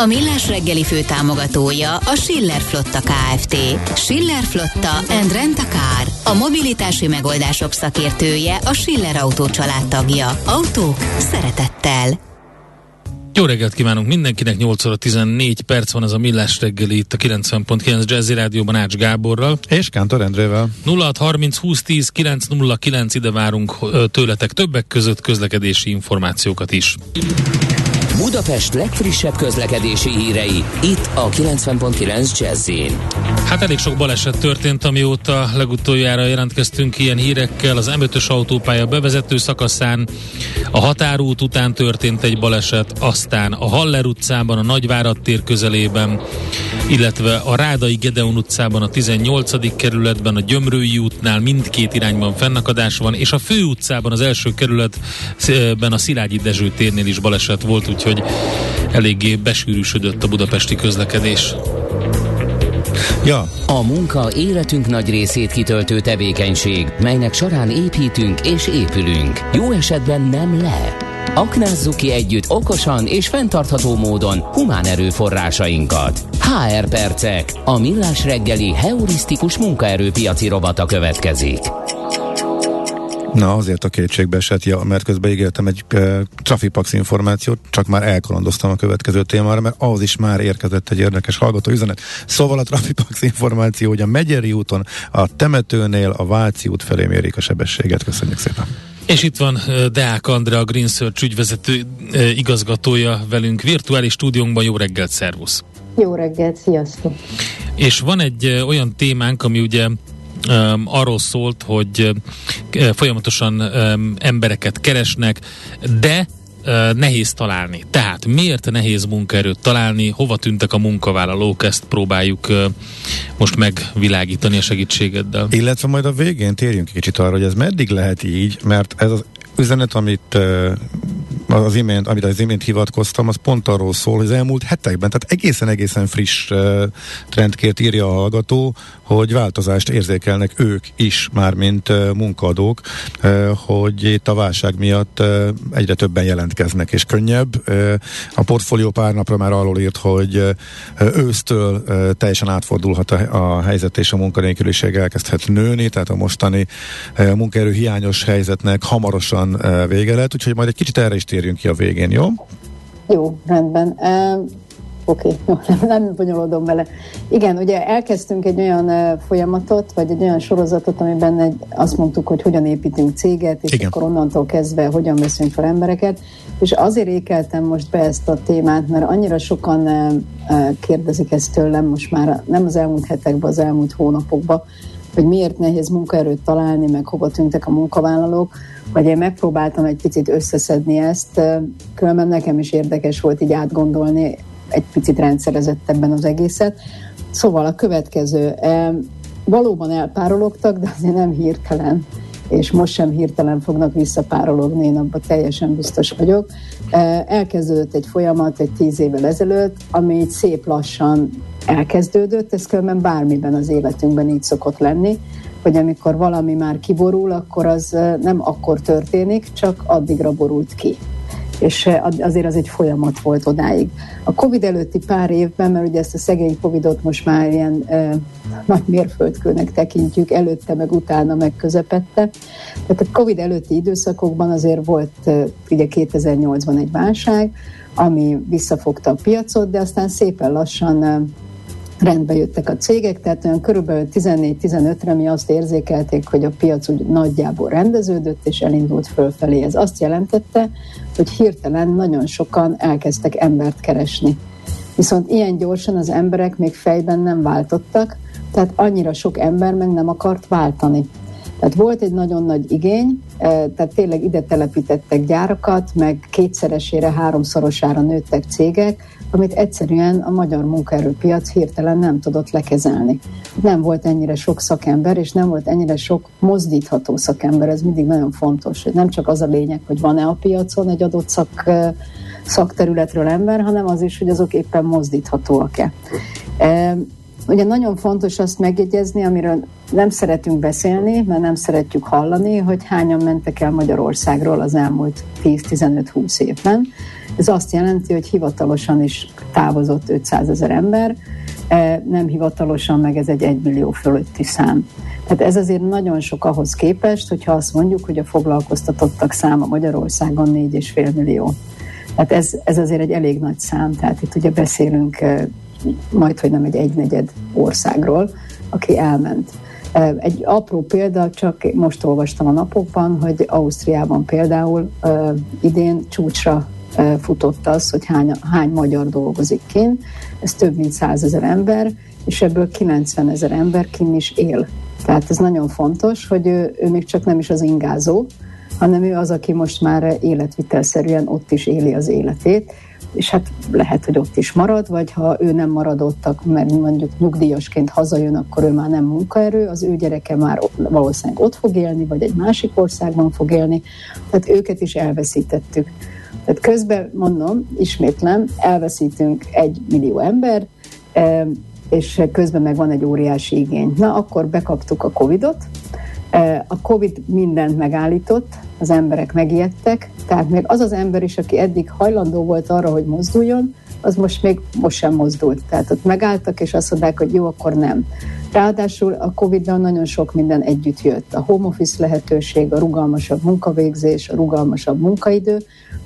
A Millás reggeli fő támogatója a Schiller Flotta KFT. Schiller Flotta and Rent a Car. A mobilitási megoldások szakértője a Schiller Autó tagja. Autók szeretettel. Jó reggelt kívánunk mindenkinek, 8 óra 14 perc van ez a Millás reggeli itt a 90.9 Jazzy Rádióban Ács Gáborral. És Kántor Endrével. 0630 2010 909 ide várunk tőletek többek között közlekedési információkat is. Budapest legfrissebb közlekedési hírei, itt a 90.9 jazz Hát elég sok baleset történt, amióta legutoljára jelentkeztünk ilyen hírekkel. Az M5-ös autópálya bevezető szakaszán a határút után történt egy baleset, aztán a Haller utcában, a Nagyvárad tér közelében, illetve a Rádai Gedeon utcában, a 18. kerületben, a Gyömrői útnál mindkét irányban fennakadás van, és a Fő utcában, az első kerületben a Szilágyi Dezső térnél is baleset volt, úgyhogy úgyhogy eléggé besűrűsödött a budapesti közlekedés. Ja. A munka életünk nagy részét kitöltő tevékenység, melynek során építünk és épülünk. Jó esetben nem le. Aknázzuk ki együtt okosan és fenntartható módon humán erőforrásainkat. HR Percek, a millás reggeli heurisztikus munkaerőpiaci robata következik. Na, azért a kétségbe esett, ja, mert közben ígértem egy e, Trafipax információt, csak már elkalandoztam a következő témára, mert ahhoz is már érkezett egy érdekes hallgató üzenet. Szóval a Trafipax információ, hogy a Megyeri úton, a temetőnél a Váci út felé mérik a sebességet. Köszönjük szépen! És itt van Deák Andrea, a Green Search ügyvezető igazgatója velünk virtuális stúdiónkban. Jó reggelt, szervusz! Jó reggelt, sziasztok! És van egy olyan témánk, ami ugye um, arról szólt, hogy uh, folyamatosan um, embereket keresnek, de nehéz találni. Tehát miért nehéz munkaerőt találni, hova tűntek a munkavállalók, ezt próbáljuk most megvilágítani a segítségeddel. Illetve majd a végén térjünk kicsit arra, hogy ez meddig lehet így, mert ez az üzenet, amit az imént, amit az imént hivatkoztam, az pont arról szól, hogy az elmúlt hetekben, tehát egészen-egészen friss uh, trendkért írja a hallgató, hogy változást érzékelnek ők is, már mint uh, munkadók, uh, hogy itt a válság miatt uh, egyre többen jelentkeznek, és könnyebb. Uh, a portfólió pár napra már arról írt, hogy uh, ősztől uh, teljesen átfordulhat a, a helyzet, és a munkanélküliség elkezdhet nőni, tehát a mostani uh, munkaerő hiányos helyzetnek hamarosan uh, vége lehet, úgyhogy majd egy kicsit erre is térjünk ki a végén, jó? Jó, rendben. Uh, Oké, okay. nem, nem bonyolodom vele. Igen, ugye elkezdtünk egy olyan uh, folyamatot, vagy egy olyan sorozatot, amiben egy, azt mondtuk, hogy hogyan építünk céget, és Igen. akkor onnantól kezdve hogyan veszünk fel embereket. És azért ékeltem most be ezt a témát, mert annyira sokan uh, kérdezik ezt tőlem most már nem az elmúlt hetekben, az elmúlt hónapokban, hogy miért nehéz munkaerőt találni, meg hova tűntek a munkavállalók, vagy én megpróbáltam egy picit összeszedni ezt, különben nekem is érdekes volt így átgondolni egy picit rendszerezettebben az egészet. Szóval a következő, valóban elpárologtak, de azért nem hirtelen és most sem hirtelen fognak visszapárologni, én abban teljesen biztos vagyok. Elkezdődött egy folyamat egy tíz évvel ezelőtt, ami szép lassan elkezdődött, ez különben bármiben az életünkben így szokott lenni, hogy amikor valami már kiborul, akkor az nem akkor történik, csak addigra borult ki és azért az egy folyamat volt odáig. A Covid előtti pár évben, mert ugye ezt a szegény Covidot most már ilyen e, nagy mérföldkőnek tekintjük, előtte, meg utána, meg közepette. Tehát a Covid előtti időszakokban azért volt e, ugye 2008-ban egy válság, ami visszafogta a piacot, de aztán szépen lassan e, rendbe jöttek a cégek, tehát olyan körülbelül 14-15-re mi azt érzékelték, hogy a piac úgy nagyjából rendeződött, és elindult fölfelé. Ez azt jelentette, hogy hirtelen nagyon sokan elkezdtek embert keresni. Viszont ilyen gyorsan az emberek még fejben nem váltottak, tehát annyira sok ember meg nem akart váltani. Tehát volt egy nagyon nagy igény, eh, tehát tényleg ide telepítettek gyárakat, meg kétszeresére, háromszorosára nőttek cégek, amit egyszerűen a magyar munkaerőpiac hirtelen nem tudott lekezelni. Nem volt ennyire sok szakember, és nem volt ennyire sok mozdítható szakember, ez mindig nagyon fontos, hogy nem csak az a lényeg, hogy van-e a piacon egy adott szak, szakterületről ember, hanem az is, hogy azok éppen mozdíthatóak-e. Ugye nagyon fontos azt megjegyezni, amiről nem szeretünk beszélni, mert nem szeretjük hallani, hogy hányan mentek el Magyarországról az elmúlt 10-15-20 évben. Ez azt jelenti, hogy hivatalosan is távozott 500 ezer ember, e, nem hivatalosan meg ez egy 1 millió fölötti szám. Tehát ez azért nagyon sok ahhoz képest, hogyha azt mondjuk, hogy a foglalkoztatottak száma Magyarországon 4,5 millió. Tehát ez, ez azért egy elég nagy szám, tehát itt ugye beszélünk e, majd, hogy nem egy egynegyed országról, aki elment. Egy apró példa, csak most olvastam a napokban, hogy Ausztriában például idén csúcsra futott az, hogy hány, hány magyar dolgozik kint. Ez több mint százezer ember, és ebből 90 ezer ember kint is él. Tehát ez nagyon fontos, hogy ő, ő még csak nem is az ingázó, hanem ő az, aki most már életvitelszerűen ott is éli az életét, és hát lehet, hogy ott is marad, vagy ha ő nem maradottak, mert mondjuk nyugdíjasként hazajön, akkor ő már nem munkaerő, az ő gyereke már valószínűleg ott fog élni, vagy egy másik országban fog élni, tehát őket is elveszítettük. Tehát közben mondom, ismétlem, elveszítünk egy millió ember, és közben meg van egy óriási igény. Na, akkor bekaptuk a Covid-ot, a Covid mindent megállított, az emberek megijedtek, tehát még az az ember is, aki eddig hajlandó volt arra, hogy mozduljon, az most még most sem mozdult. Tehát ott megálltak, és azt mondták, hogy jó, akkor nem. Ráadásul a Covid-dal nagyon sok minden együtt jött. A home office lehetőség, a rugalmasabb munkavégzés, a rugalmasabb munkaidő.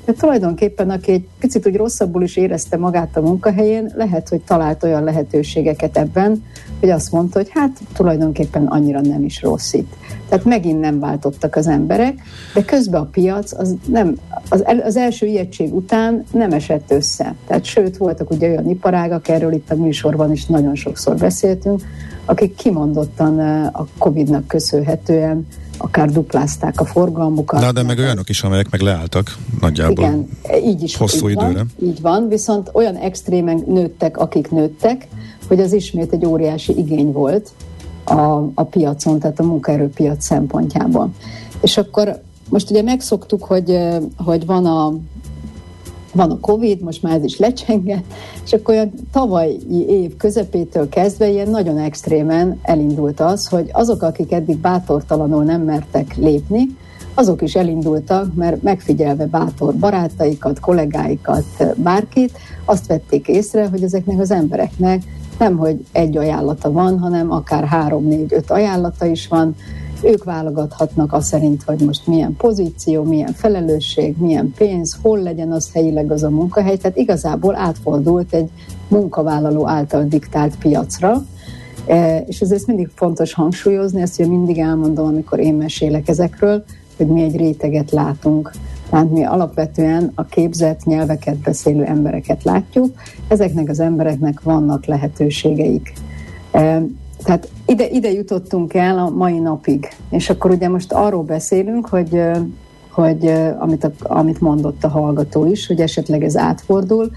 De tulajdonképpen, aki egy picit úgy rosszabbul is érezte magát a munkahelyén, lehet, hogy talált olyan lehetőségeket ebben, hogy azt mondta, hogy hát tulajdonképpen annyira nem is rossz itt. Tehát megint nem váltottak az emberek, de közben a piac az, nem, az, az első ijegység után nem esett össze. Tehát sőt, voltak ugye olyan iparágak, erről itt a műsorban is nagyon sokszor beszéltünk, akik kimondottan a Covid-nak köszönhetően akár duplázták a forgalmukat. Na, de meg olyanok is, amelyek meg leálltak nagyjából. Igen, így is hosszú így időre. Van, így van, viszont olyan extrémen nőttek, akik nőttek, hogy az ismét egy óriási igény volt a, a piacon, tehát a munkaerőpiac szempontjából. És akkor most ugye megszoktuk, hogy, hogy van a van a Covid, most már ez is lecsengett, és akkor olyan tavalyi év közepétől kezdve ilyen nagyon extrémen elindult az, hogy azok, akik eddig bátortalanul nem mertek lépni, azok is elindultak, mert megfigyelve bátor barátaikat, kollégáikat, bárkit, azt vették észre, hogy ezeknek az embereknek nem, hogy egy ajánlata van, hanem akár három, négy, öt ajánlata is van, ők válogathatnak azt szerint, hogy most milyen pozíció, milyen felelősség, milyen pénz, hol legyen az helyileg az a munkahely. Tehát igazából átfordult egy munkavállaló által diktált piacra, e, és ezért mindig fontos hangsúlyozni, ezt hogy mindig elmondom, amikor én mesélek ezekről, hogy mi egy réteget látunk. Tehát mi alapvetően a képzett nyelveket beszélő embereket látjuk, ezeknek az embereknek vannak lehetőségeik. Tehát ide, ide jutottunk el a mai napig. És akkor ugye most arról beszélünk, hogy, hogy amit, a, amit mondott a hallgató is, hogy esetleg ez átfordul.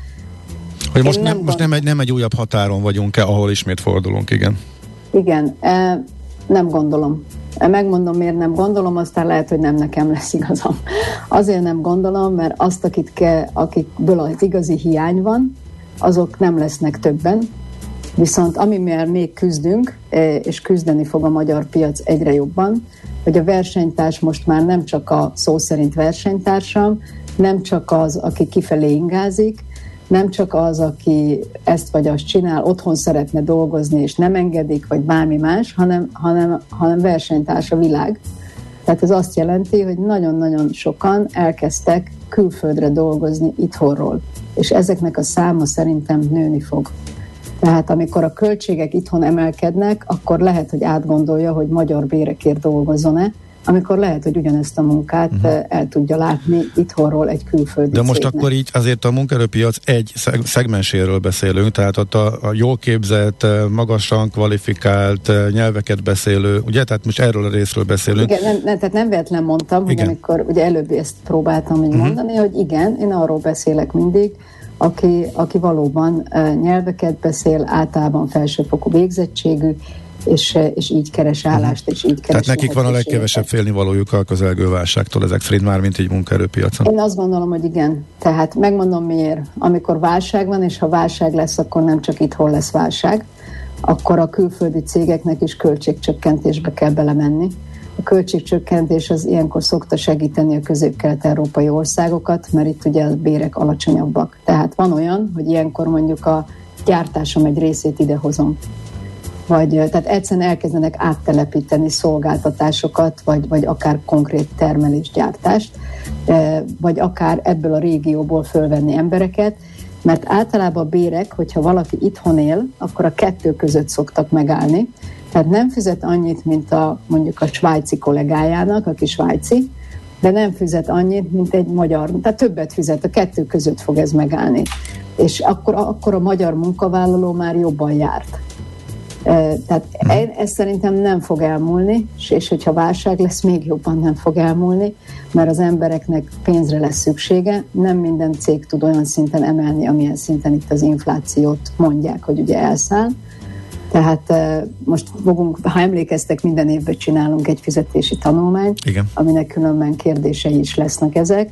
Hogy most, nem, most nem, egy, nem egy újabb határon vagyunk-e, ahol ismét fordulunk, igen. Igen, e, nem gondolom. E, megmondom, miért nem gondolom, aztán lehet, hogy nem nekem lesz igazam. Azért nem gondolom, mert azt, akit ke, akikből az igazi hiány van, azok nem lesznek többen, Viszont amivel még küzdünk, e, és küzdeni fog a magyar piac egyre jobban, hogy a versenytárs most már nem csak a szó szerint versenytársam, nem csak az, aki kifelé ingázik, nem csak az, aki ezt vagy azt csinál, otthon szeretne dolgozni, és nem engedik, vagy bármi más, hanem, hanem, hanem versenytárs a világ. Tehát ez azt jelenti, hogy nagyon-nagyon sokan elkezdtek külföldre dolgozni itthonról, és ezeknek a száma szerintem nőni fog. Tehát amikor a költségek itthon emelkednek, akkor lehet, hogy átgondolja, hogy magyar bérekért dolgozzon-e, amikor lehet, hogy ugyanezt a munkát uh-huh. el tudja látni itthonról egy külföldi De most cégnek. akkor így azért a munkerőpiac egy szegmenséről beszélünk, tehát ott a, a jól képzett, eh, magasan kvalifikált eh, nyelveket beszélő, ugye? Tehát most erről a részről beszélünk. Igen, nem, nem, tehát nem véletlen mondtam, igen. hogy amikor ugye előbb ezt próbáltam így uh-huh. mondani, hogy igen, én arról beszélek mindig, aki, aki valóban nyelveket beszél, általában felsőfokú végzettségű, és, és így keres mhm. állást, és így keres Tehát nekik van a legkevesebb félnivalójuk a közelgő válságtól, ezek Frid már, mint egy munkaerőpiacon? Én azt gondolom, hogy igen. Tehát megmondom miért. Amikor válság van, és ha válság lesz, akkor nem csak itthon lesz válság, akkor a külföldi cégeknek is költségcsökkentésbe kell belemenni. A költségcsökkentés az ilyenkor szokta segíteni a közép-kelet-európai országokat, mert itt ugye a bérek alacsonyabbak. Tehát van olyan, hogy ilyenkor mondjuk a gyártásom egy részét idehozom vagy tehát egyszerűen elkezdenek áttelepíteni szolgáltatásokat, vagy, vagy akár konkrét termelésgyártást, vagy akár ebből a régióból fölvenni embereket, mert általában a bérek, hogyha valaki itthon él, akkor a kettő között szoktak megállni, tehát nem fizet annyit, mint a mondjuk a svájci kollégájának, aki svájci, de nem fizet annyit, mint egy magyar, tehát többet fizet, a kettő között fog ez megállni. És akkor, akkor a magyar munkavállaló már jobban járt. Tehát én, ez szerintem nem fog elmúlni, és hogyha válság lesz, még jobban nem fog elmúlni, mert az embereknek pénzre lesz szüksége. Nem minden cég tud olyan szinten emelni, amilyen szinten itt az inflációt mondják, hogy ugye elszáll. Tehát most fogunk, ha emlékeztek, minden évben csinálunk egy fizetési tanulmányt, Igen. aminek különben kérdései is lesznek ezek.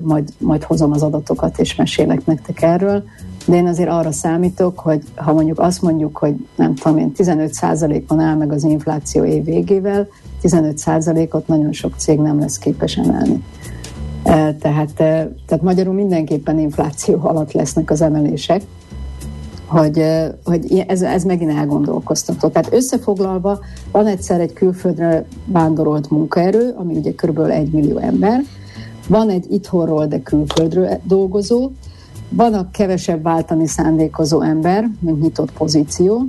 Majd, majd hozom az adatokat, és mesélek nektek erről de én azért arra számítok, hogy ha mondjuk azt mondjuk, hogy nem tudom én, 15%-on áll meg az infláció év végével, 15%-ot nagyon sok cég nem lesz képes emelni. Tehát, tehát magyarul mindenképpen infláció alatt lesznek az emelések, hogy, hogy ez, ez megint elgondolkoztató. Tehát összefoglalva van egyszer egy külföldre vándorolt munkaerő, ami ugye kb. egy millió ember, van egy itthonról, de külföldről dolgozó, van a kevesebb váltani szándékozó ember, mint nyitott pozíció.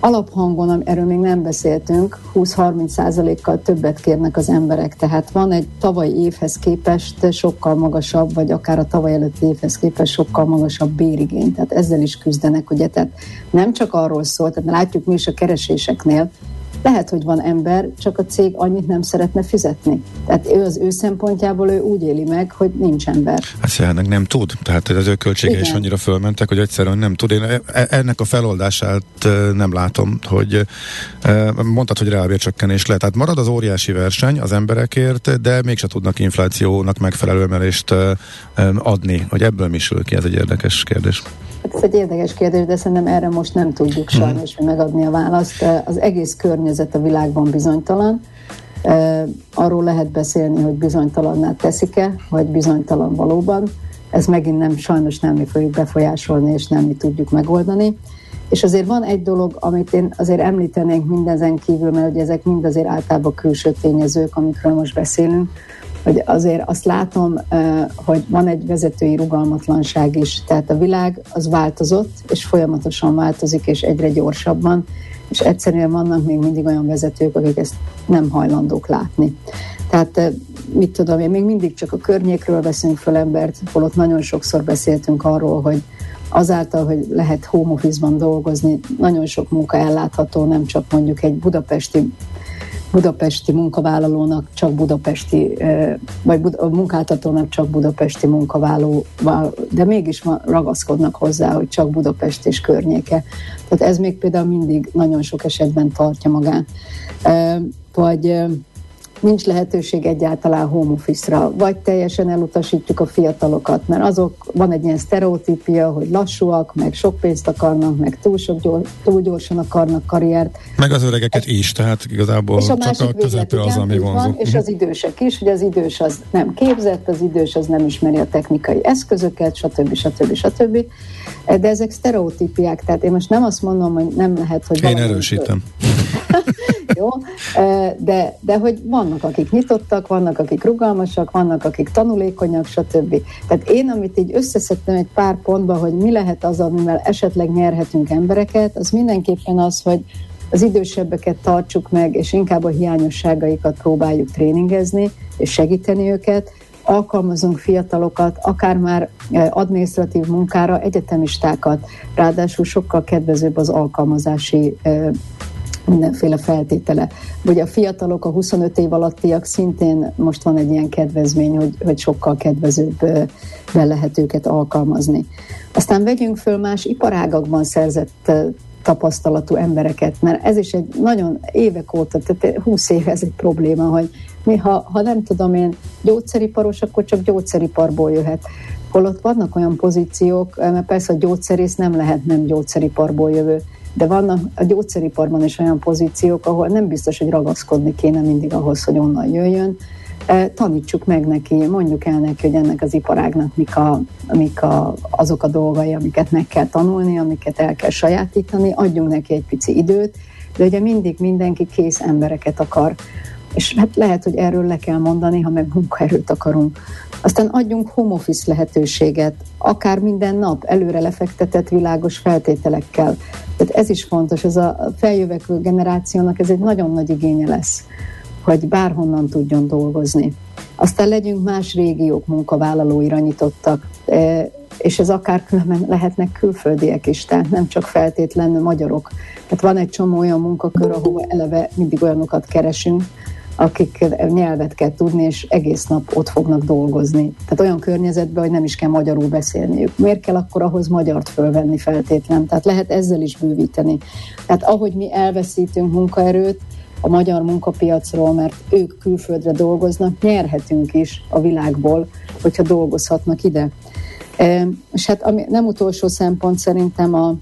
Alaphangon, erről még nem beszéltünk, 20-30 százalékkal többet kérnek az emberek, tehát van egy tavalyi évhez képest sokkal magasabb, vagy akár a tavaly előtti évhez képest sokkal magasabb bérigény, tehát ezzel is küzdenek, ugye, tehát nem csak arról szól, tehát látjuk mi is a kereséseknél, lehet, hogy van ember, csak a cég annyit nem szeretne fizetni. Tehát ő az ő szempontjából ő úgy éli meg, hogy nincs ember. Hát ennek nem tud. Tehát az ő költsége is annyira fölmentek, hogy egyszerűen nem tud. Én e- e- ennek a feloldását nem látom, hogy mondtad, hogy reálbércsökkenés lehet. Tehát marad az óriási verseny az emberekért, de mégse tudnak inflációnak megfelelő emelést adni. Hogy ebből mi sül ki, ez egy érdekes kérdés. Hát ez egy érdekes kérdés, de szerintem erre most nem tudjuk sajnos megadni a választ. Az egész környezet a világban bizonytalan. Arról lehet beszélni, hogy bizonytalanná teszik-e, vagy bizonytalan valóban. Ez megint nem, sajnos nem mi fogjuk befolyásolni, és nem mi tudjuk megoldani. És azért van egy dolog, amit én azért említenék mindezen kívül, mert ugye ezek mind azért általában külső tényezők, amikről most beszélünk, hogy azért azt látom, hogy van egy vezetői rugalmatlanság is, tehát a világ az változott, és folyamatosan változik, és egyre gyorsabban, és egyszerűen vannak még mindig olyan vezetők, akik ezt nem hajlandók látni. Tehát mit tudom én, még mindig csak a környékről veszünk föl embert, holott nagyon sokszor beszéltünk arról, hogy azáltal, hogy lehet home office-ban dolgozni, nagyon sok munka ellátható, nem csak mondjuk egy budapesti budapesti munkavállalónak csak budapesti, vagy a munkáltatónak csak budapesti munkavállaló, de mégis ragaszkodnak hozzá, hogy csak Budapest és környéke. Tehát ez még például mindig nagyon sok esetben tartja magát. Vagy nincs lehetőség egyáltalán home office-ra, vagy teljesen elutasítjuk a fiatalokat, mert azok, van egy ilyen sztereotípia, hogy lassúak, meg sok pénzt akarnak, meg túl, sok gyors, túl gyorsan akarnak karriert. Meg az öregeket is, tehát igazából és a csak a közepre az, ami vonzó. Van, és az idősek is, hogy az idős az nem képzett, az idős az nem ismeri a technikai eszközöket, stb. stb. stb. De ezek sztereotípiák, tehát én most nem azt mondom, hogy nem lehet, hogy Én erősítem. Jó, de, de hogy vannak, akik nyitottak, vannak, akik rugalmasak, vannak, akik tanulékonyak, stb. Tehát én, amit így összeszedtem egy pár pontba, hogy mi lehet az, amivel esetleg nyerhetünk embereket, az mindenképpen az, hogy az idősebbeket tartsuk meg, és inkább a hiányosságaikat próbáljuk tréningezni, és segíteni őket, alkalmazunk fiatalokat, akár már administratív munkára, egyetemistákat, ráadásul sokkal kedvezőbb az alkalmazási mindenféle feltétele. Vagy a fiatalok, a 25 év alattiak szintén most van egy ilyen kedvezmény, hogy, hogy sokkal kedvezőbben lehet őket alkalmazni. Aztán vegyünk föl más iparágakban szerzett tapasztalatú embereket, mert ez is egy nagyon évek óta, tehát 20 éve ez egy probléma, hogy mi, ha, ha nem tudom én gyógyszeriparos, akkor csak gyógyszeriparból jöhet. Holott vannak olyan pozíciók, mert persze a gyógyszerész nem lehet nem gyógyszeriparból jövő, de vannak a gyógyszeriparban is olyan pozíciók, ahol nem biztos, hogy ragaszkodni kéne mindig ahhoz, hogy onnan jöjjön. E, tanítsuk meg neki, mondjuk el neki, hogy ennek az iparágnak mik, a, mik a, azok a dolgai, amiket meg kell tanulni, amiket el kell sajátítani, adjunk neki egy pici időt, de ugye mindig mindenki kész embereket akar. És hát lehet, hogy erről le kell mondani, ha meg munkaerőt akarunk. Aztán adjunk home office lehetőséget, akár minden nap előre lefektetett világos feltételekkel. Tehát ez is fontos, ez a feljövekvő generációnak ez egy nagyon nagy igénye lesz, hogy bárhonnan tudjon dolgozni. Aztán legyünk más régiók munkavállalóira nyitottak, e, és ez akár lehetnek külföldiek is, tehát nem csak feltétlenül magyarok. Tehát van egy csomó olyan munkakör, ahova eleve mindig olyanokat keresünk, akik nyelvet kell tudni, és egész nap ott fognak dolgozni. Tehát olyan környezetben, hogy nem is kell magyarul beszélniük. Miért kell akkor ahhoz magyart fölvenni feltétlen? Tehát lehet ezzel is bővíteni. Tehát ahogy mi elveszítünk munkaerőt, a magyar munkapiacról, mert ők külföldre dolgoznak, nyerhetünk is a világból, hogyha dolgozhatnak ide. És hát ami nem utolsó szempont szerintem a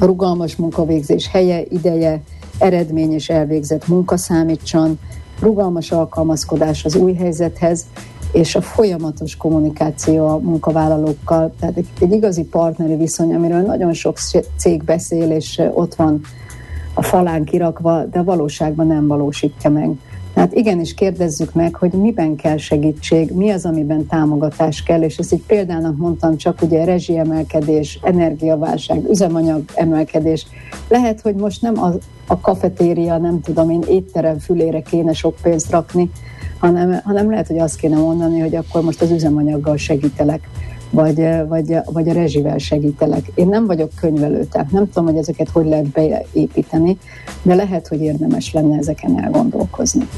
rugalmas munkavégzés helye, ideje, eredmény és elvégzett munka számítson, rugalmas alkalmazkodás az új helyzethez, és a folyamatos kommunikáció a munkavállalókkal, tehát egy, egy igazi partneri viszony, amiről nagyon sok cég beszél, és ott van a falán kirakva, de valóságban nem valósítja meg. Tehát igenis kérdezzük meg, hogy miben kell segítség, mi az, amiben támogatás kell, és ezt egy példának mondtam csak, ugye rezsiemelkedés, energiaválság, üzemanyag emelkedés. Lehet, hogy most nem a, a kafetéria, nem tudom én, étterem fülére kéne sok pénzt rakni, hanem, hanem lehet, hogy azt kéne mondani, hogy akkor most az üzemanyaggal segítelek vagy, vagy, vagy a rezsivel segítelek. Én nem vagyok könyvelő, tehát nem tudom, hogy ezeket hogy lehet beépíteni, de lehet, hogy érdemes lenne ezeken elgondolkozni.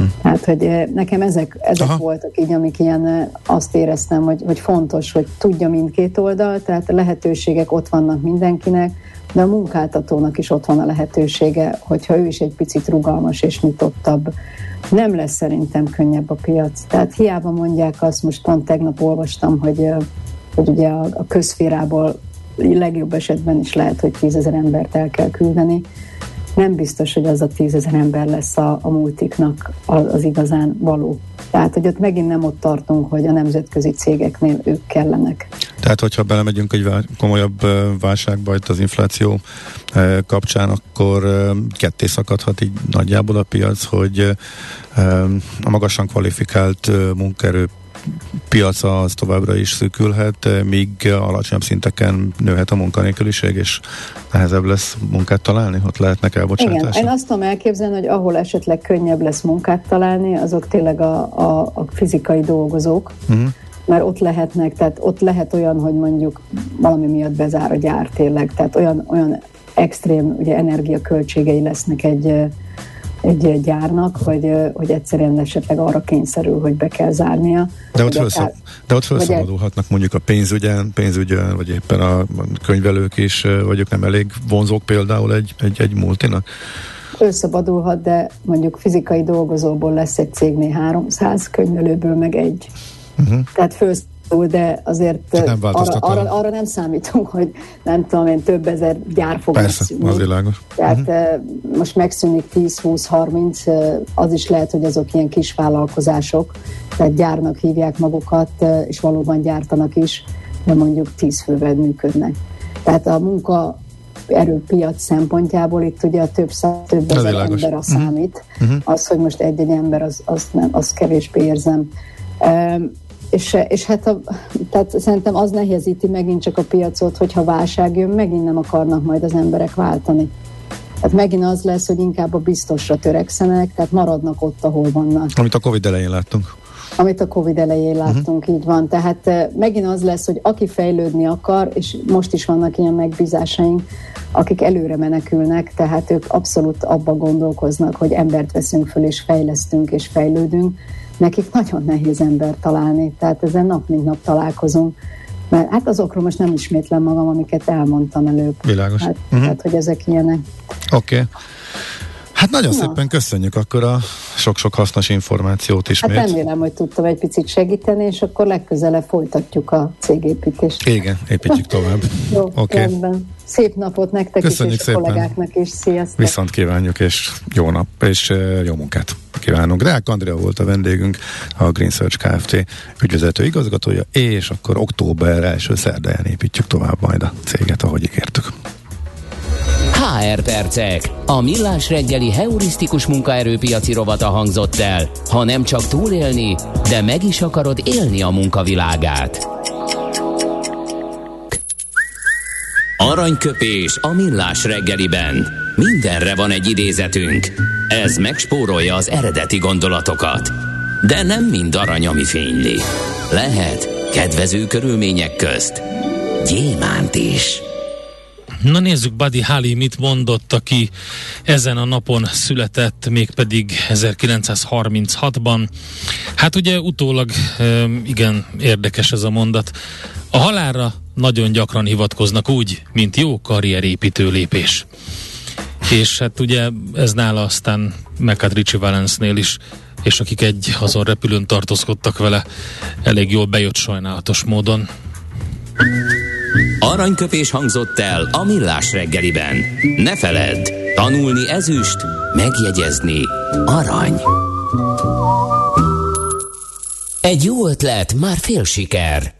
Hm. Tehát, hogy nekem ezek, ezek voltak így, amik ilyen azt éreztem, hogy, hogy fontos, hogy tudja mindkét oldal, tehát a lehetőségek ott vannak mindenkinek, de a munkáltatónak is ott van a lehetősége, hogyha ő is egy picit rugalmas és nyitottabb. Nem lesz szerintem könnyebb a piac. Tehát hiába mondják azt, most pont tegnap olvastam, hogy, hogy ugye a, a közférából legjobb esetben is lehet, hogy tízezer embert el kell küldeni, nem biztos, hogy az a tízezer ember lesz a, a multiknak az, az igazán való. Tehát, hogy ott megint nem ott tartunk, hogy a nemzetközi cégeknél ők kellenek. Tehát, hogyha belemegyünk egy komolyabb válságba, itt az infláció kapcsán, akkor ketté szakadhat így nagyjából a piac, hogy a magasan kvalifikált munkaerő piaca az továbbra is szűkülhet, míg alacsonyabb szinteken nőhet a munkanélküliség, és nehezebb lesz munkát találni, ott lehetnek elbocsátások. Igen, én azt tudom elképzelni, hogy ahol esetleg könnyebb lesz munkát találni, azok tényleg a, a, a fizikai dolgozók, uh-huh. mert ott lehetnek, tehát ott lehet olyan, hogy mondjuk valami miatt bezár a gyár tényleg, tehát olyan, olyan extrém ugye, energiaköltségei lesznek egy egy gyárnak, hogy, hogy egyszerűen esetleg arra kényszerül, hogy be kell zárnia. De ott, felszab, akár, de ott felszabadulhatnak mondjuk a pénzügyen, pénzügyen, vagy éppen a könyvelők is, vagy ők nem elég vonzók például egy, egy, egy multinak? Felszabadulhat, de mondjuk fizikai dolgozóból lesz egy cégnél 300, könyvelőből meg egy. Uh-huh. Tehát fősz de azért nem arra, arra, arra nem számítunk, hogy nem tudom én, több ezer gyár fog Persze, megszűnni. az világos. Tehát uh-huh. most megszűnik 10-20-30, az is lehet, hogy azok ilyen kis vállalkozások, tehát gyárnak hívják magukat, és valóban gyártanak is, de mondjuk 10 fővel működnek. Tehát a munka erőpiac szempontjából itt ugye a több száz, több ezer ember a mhm. számít. Uh-huh. Az, hogy most egy-egy ember, az, az, nem, az kevésbé érzem. Um, és, és hát a, tehát szerintem az nehezíti megint csak a piacot, hogyha válság jön, megint nem akarnak majd az emberek váltani. Tehát megint az lesz, hogy inkább a biztosra törekszenek, tehát maradnak ott, ahol vannak. Amit a Covid elején láttunk. Amit a Covid elején mhm. láttunk, uh-huh. így van. Tehát megint az lesz, hogy aki fejlődni akar, és most is vannak ilyen megbízásaink, akik előre menekülnek, tehát ők abszolút abban gondolkoznak, hogy embert veszünk föl, és fejlesztünk, és fejlődünk. Nekik nagyon nehéz ember találni, tehát ezen nap mint nap találkozunk. Mert hát azokról most nem ismétlem magam, amiket elmondtam előbb. Világos. Hát, uh-huh. hát hogy ezek ilyenek. Oké. Okay. Hát nagyon Na. szépen köszönjük akkor a sok-sok hasznos információt ismét. Hát remélem, hogy tudtam egy picit segíteni, és akkor legközelebb folytatjuk a cégépítést. Igen, építjük tovább. Jó, okay. rendben. Szép napot nektek Köszönjük is, és szépen. a kollégáknak is. Sziasztok! Viszont kívánjuk, és jó nap, és jó munkát kívánunk. Deák Andrea volt a vendégünk, a Green Search Kft. ügyvezető igazgatója, és akkor október első szerdáján építjük tovább majd a céget, ahogy ígértük. HR percek. A millás reggeli heurisztikus munkaerőpiaci rovata hangzott el. Ha nem csak túlélni, de meg is akarod élni a munkavilágát. Aranyköpés a millás reggeliben. Mindenre van egy idézetünk. Ez megspórolja az eredeti gondolatokat. De nem mind arany, ami fényli. Lehet kedvező körülmények közt gyémánt is. Na nézzük, Buddy Holly mit mondott, aki ezen a napon született, mégpedig 1936-ban. Hát ugye utólag igen érdekes ez a mondat. A halálra nagyon gyakran hivatkoznak úgy, mint jó karrierépítő lépés. És hát ugye ez nála aztán Mekat Richie Valence-nél is és akik egy azon repülőn tartózkodtak vele, elég jól bejött sajnálatos módon. Aranyköpés hangzott el a millás reggeliben. Ne feledd, tanulni ezüst, megjegyezni arany. Egy jó ötlet, már fél siker.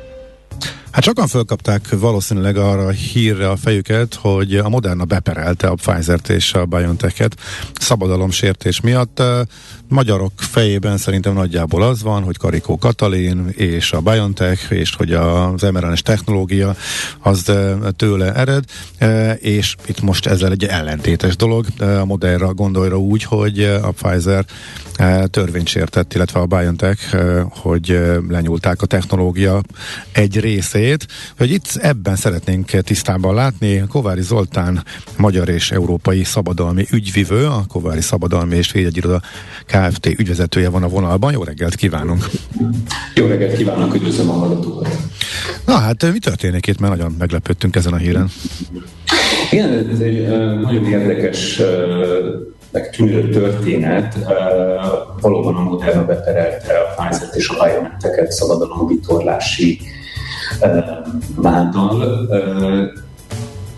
Hát sokan fölkapták valószínűleg arra a hírre a fejüket, hogy a Moderna beperelte a Pfizer-t és a BioNTech-et szabadalomsértés miatt. Magyarok fejében szerintem nagyjából az van, hogy Karikó Katalin és a BioNTech, és hogy az mRNS technológia az tőle ered, és itt most ezzel egy ellentétes dolog. A Moderna gondolja úgy, hogy a Pfizer törvényt sértett, illetve a BioNTech, hogy lenyúlták a technológia egy részét. Hogy itt ebben szeretnénk tisztában látni. Kovári Zoltán, magyar és európai szabadalmi ügyvivő, a Kovári Szabadalmi és Védjegyiroda Kft. ügyvezetője van a vonalban. Jó reggelt kívánunk! Jó reggelt kívánok, üdvözlöm a hallgatókat! Na hát, mi történik itt, mert nagyon meglepődtünk ezen a híren. Igen, ez egy nagyon érdekes tűnő történet. Valóban a Moderna beperelte a Pfizer és a BioNTech-et szabadalom vitorlási váddal.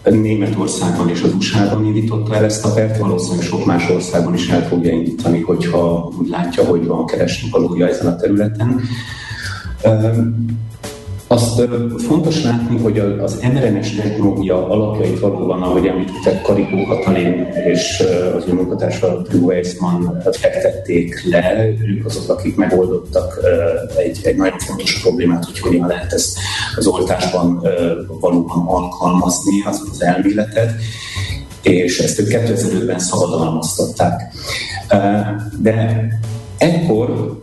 Németországban és az USA-ban indította el ezt a pert, valószínűleg sok más országban is el fogja indítani, hogyha úgy látja, hogy van keresni valója ezen a területen. Azt fontos látni, hogy az mRNS technológia alapjait valóban, ahogy említettek, Karikó Katalin és az ő munkatársa Drew Weissman fektették le. Ők azok, akik megoldottak egy, egy nagyon fontos problémát, hogy hogyan lehet ezt az oltásban valóban alkalmazni, az, az elméletet és ezt ők 2005-ben szabadalmaztatták. De ekkor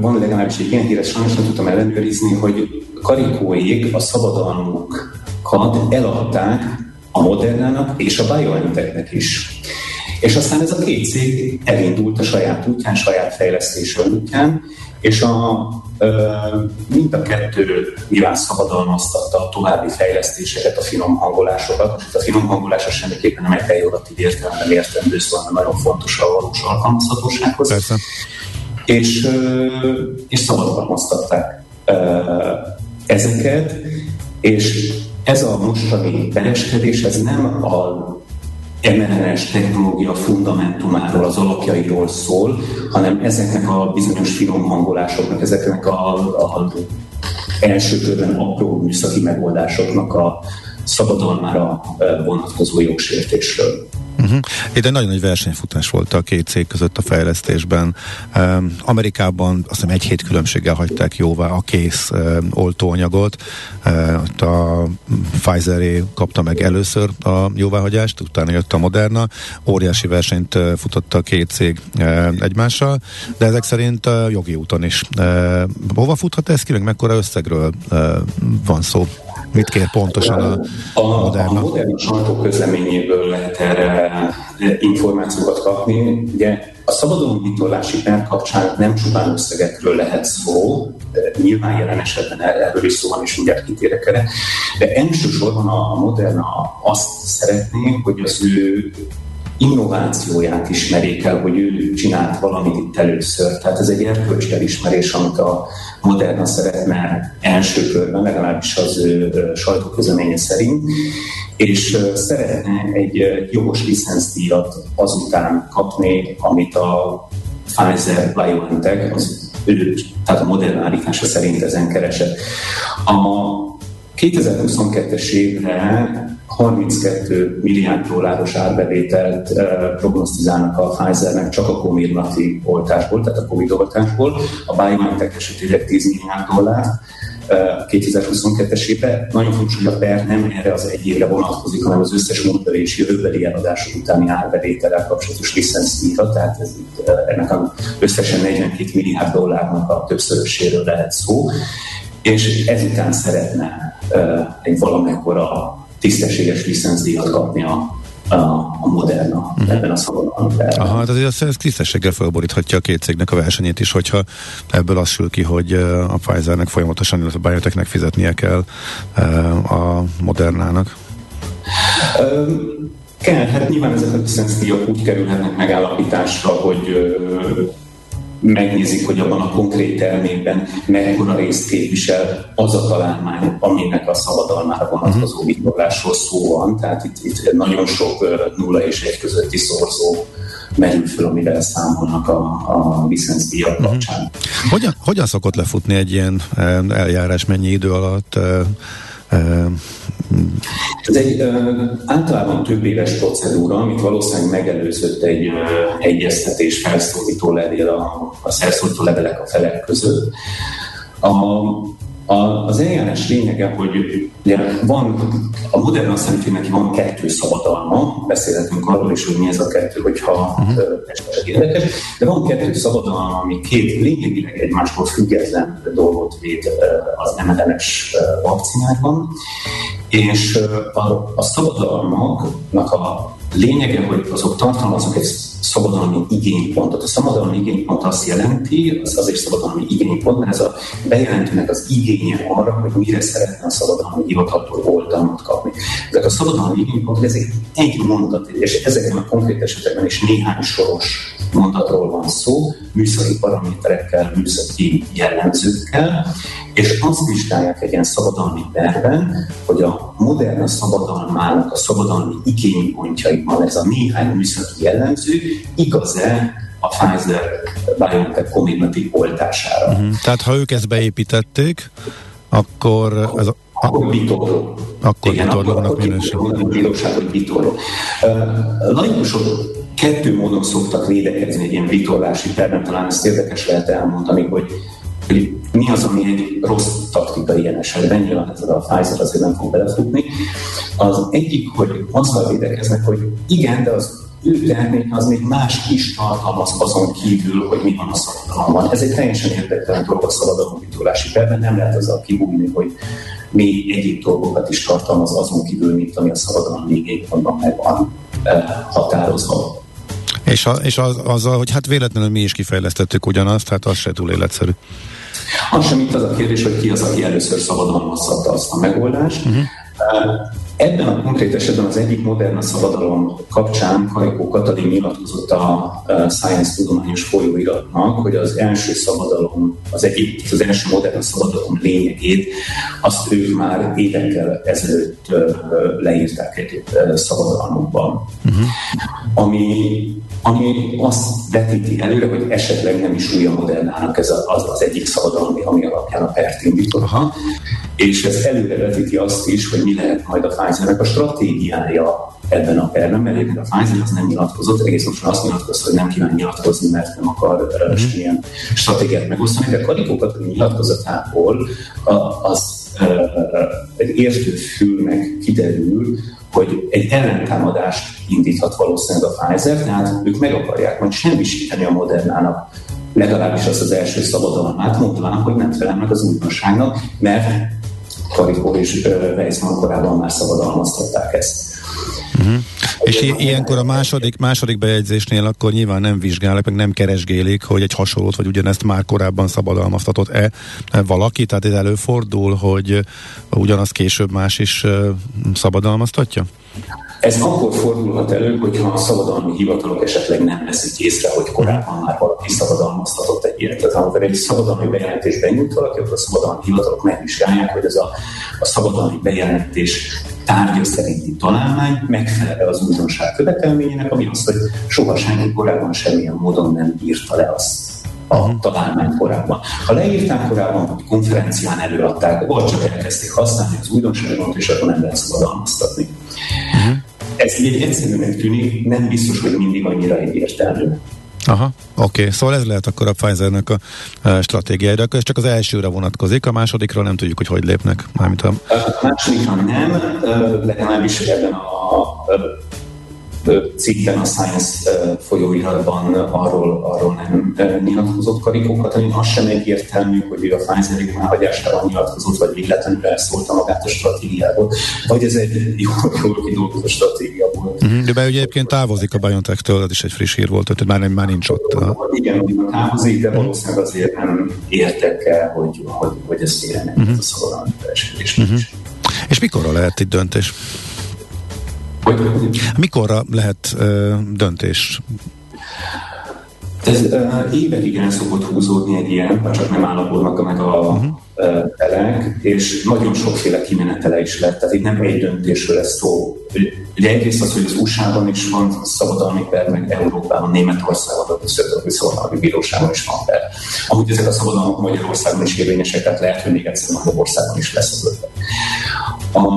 van legalábbis egy ilyen híres, sajnos nem tudtam ellenőrizni, hogy karikóék a szabadalmukat eladták a Modernának és a BioNTechnek is. És aztán ez a két cég elindult a saját útján, saját fejlesztése útján, és a, ö, mind a kettő nyilván szabadalmaztatta a további fejlesztéseket, a finom hangolásokat. A finom hangolás semmiképpen nem egy pejoratív értelemben értendő, szóval nagyon fontos a valós alkalmazhatósághoz. Persze és, és szabadalmaztatták ezeket, és ez a mostani pereskedés, ez nem a mRNS technológia fundamentumáról, az alapjairól szól, hanem ezeknek a bizonyos finom hangolásoknak, ezeknek a, a első körben apró műszaki megoldásoknak a, szabadalmára vonatkozó jogsértésről. Uh-huh. Itt egy nagyon nagy versenyfutás volt a két cég között a fejlesztésben. Um, Amerikában azt hiszem egy hét különbséggel hagyták jóvá a kész um, oltóanyagot. Uh, a Pfizer kapta meg először a jóváhagyást, utána jött a Moderna. Óriási versenyt uh, futott a két cég uh, egymással, de ezek szerint uh, jogi úton is. Uh, hova futhat ez ki, meg mekkora összegről uh, van szó? Mit kér pontosan a, a Moderna? A Moderna sajtóközleményéből lehet erre információkat kapni. Ugye a szabadon vitorlási per kapcsán nem csupán összegekről lehet szó, nyilván jelen esetben erről is szó van, és mindjárt kitérek erre, de elsősorban a Moderna azt szeretné, hogy az ő innovációját ismerik el, hogy ő csinált valamit itt először. Tehát ez egy erkölcsi elismerés, amit a Moderna szeretne első körben, legalábbis az ő sajtóközleménye szerint, és szeretne egy jogos licenszdíjat azután kapni, amit a Pfizer BioNTech, az ő, tehát a Moderna állítása szerint ezen keresett. A 2022-es évre 32 milliárd dolláros árbevételt prognosztizálnak a Pfizernek csak a Comirnaty oltásból, tehát a Covid oltásból, a BioNTech esetében 10 milliárd dollár, 2022-es évre. Nagyon fontos, hogy a PER nem erre az egy évre vonatkozik, hanem az összes múltbeli és jövőbeli eladások utáni árbevétellel kapcsolatos licenszíra, tehát ez itt, ennek az összesen 42 milliárd dollárnak a többszöröséről lehet szó, és ezután szeretne egy valamekkora tisztességes licenszdíjat kapni a, a, a Moderna uh-huh. ebben a szabadalomban. Aha, hát azért ez tisztességgel felboríthatja a két cégnek a versenyét is, hogyha ebből az sül ki, hogy a Pfizernek folyamatosan, illetve a Biotechnek fizetnie kell a Modernának. Um, kell, hát nyilván ezek a licenszdíjak úgy kerülhetnek megállapításra, hogy megnézik, hogy abban a konkrét termékben mekkora részt képvisel az a találmány, aminek a szabadalmára vonatkozó uh-huh. vitorlásról szó van. Tehát itt, itt nagyon sok nulla és egy közötti szorzó merül föl, amivel számolnak a, a licenszdiak uh-huh. kapcsán. Hogyan, hogyan szokott lefutni egy ilyen eljárás, mennyi idő alatt? Ez egy általában több éves procedúra, amit valószínűleg megelőzött egy egyeztetés felszólító levél a, a szerszólító levelek a felek között. A, a, az eljárás lényege, hogy ugye van, a modern neki van kettő szabadalma, beszélhetünk arról is, hogy mi ez a kettő, hogyha uh-huh. érdekes, de van kettő szabadalma, ami két lényegileg egymástól független dolgot véd az mRNA-s vakcinákban, és a, a szabadalmaknak a lényege, hogy azok tartalmaznak egy szabadalmi igénypontot. A szabadalmi igénypont azt jelenti, az azért szabadalmi igénypont, mert ez a bejelentőnek az igénye arra, hogy mire szeretne a szabadalmi hivataltól oltalmat kapni. Ezek a szabadalmi igénypontok, ezek egy mondat, és ezekben a konkrét esetekben is néhány soros mondatról van szó, műszaki paraméterekkel, műszaki jellemzőkkel, és azt vizsgálják egy ilyen szabadalmi terven, hogy a modern szabadalmának a szabadalmi igénypontjaiban ez a néhány műszaki jellemző igaz-e a Pfizer BioNTech Comirnaty oltására. Uh-huh. Tehát ha ők ezt beépítették, akkor ez a akkor vitorló. Akkor Igen, vitorlónak minősül. Bíróság, hogy vitorló. Laikusok kettő módon szoktak védekezni egy ilyen vitorlási terven, talán ezt érdekes lehet elmondani, hogy hogy mi az, ami egy rossz taktika ilyen esetben, nyilván ez a Pfizer azért nem fog belefutni. Az egyik, hogy azzal védekeznek, hogy igen, de az ő termék az még más is tartalmaz azon kívül, hogy mi van a szabadalomban. Ez egy teljesen érdektelen dolog a szabadalomvitulási perben, nem lehet azzal kibújni, hogy még egyéb dolgokat is tartalmaz azon kívül, mint ami a szabadalom meg van eh, határozva. És, a, és az, azzal, hogy hát véletlenül mi is kifejlesztettük ugyanazt, hát az se túl életszerű. Az sem itt az a kérdés, hogy ki az, aki először szabadalmazhatta azt a megoldást. Uh-huh. Ebben a konkrét esetben az egyik modern szabadalom kapcsán Kajkó Katalin nyilatkozott a Science tudományos folyóiratnak, hogy az első szabadalom, az egyik, az első modern szabadalom lényegét, azt ők már évekkel ezelőtt leírták egy szabadalmukban. Uh-huh. Ami, ami azt vetíti előre, hogy esetleg nem is új a modernának ez az, az egyik szabadalom, ami alapján a pert indította. És ez előre vetíti azt is, hogy mi lehet majd a Pfizernek a stratégiája ebben a perben, mert egyébként a Pfizer az nem nyilatkozott, egész most azt nyilatkozta, hogy nem kíván nyilatkozni, mert nem akar uh, semmilyen stratégiát megosztani, de Karikókat nyilatkozatából az egy értő fülnek kiderül, hogy egy ellentámadást indíthat valószínűleg a Pfizer, tehát ők meg akarják majd semmisíteni a Modernának legalábbis az az első szabadalmát, mondván, hogy nem felel meg az újdonságnak, mert Karikó és Weissman korábban már szabadalmaztatták ezt. Uh-huh. És i- ilyenkor a második, második bejegyzésnél akkor nyilván nem vizsgálják, meg nem keresgélik, hogy egy hasonlót, vagy ugyanezt már korábban szabadalmaztatott-e valaki, tehát ez előfordul, hogy ugyanaz később más is szabadalmaztatja? Ez akkor fordulhat elő, hogyha a szabadalmi hivatalok esetleg nem veszik észre, hogy korábban már valaki szabadalmaztatott egy ilyet. Tehát amikor egy szabadalmi bejelentés benyújt valaki, akkor a szabadalmi hivatalok megvizsgálják, hogy ez a, a szabadalmi bejelentés tárgya szerinti találmány megfelel az újdonság követelményének, ami az, hogy soha senki korábban semmilyen módon nem írta le azt a találmányt korábban. Ha leírták korábban, hogy konferencián előadták, vagy csak elkezdték használni az újdonságot, és akkor nem lehet szabadalmaztatni. Uh-huh. Ez így egyszerűnek tűnik, nem biztos, hogy mindig annyira egyértelmű. Aha, oké, okay. szóval ez lehet akkor a Pfizernek a, a stratégiája, de akkor ez csak az elsőre vonatkozik, a másodikra nem tudjuk, hogy hogy lépnek. Mármint a... a másodikra nem, legalábbis ebben a cikken a Science folyóiratban arról, arról nem nyilatkozott Karikó Katalin, az sem egyértelmű, hogy ő a Pfizer elhagyásával nyilatkozott, vagy véletlenül elszólta magát a stratégiából, vagy ez egy jól, jól kidolgozott stratégia volt. Uh-huh, de be ugye egyébként távozik a BioNTech-től, ez is egy friss hír volt, tehát már, nem, már nincs ott. A... Igen, távozik, de valószínűleg azért nem értek el, hogy, hogy, hogy ez félrenek uh-huh. a szabadalmi uh-huh. És mikorra lehet itt döntés? Mikorra lehet ö, döntés? Ez uh, évekig el szokott húzódni egy ilyen, ha csak nem állapodnak meg a uh-huh. és nagyon sokféle kimenetele is lett, tehát itt nem egy döntésről lesz szó. Ugye egyrészt az, hogy az USA-ban is van szabadalmi per, meg Európában, Németországban, a Szövetségi Szabadalmi Bíróságon is van per. Amúgy ezek a szabadalmak Magyarországon is érvényesek, tehát lehet, hogy még egyszer Magyarországon is lesz az ötlet. A,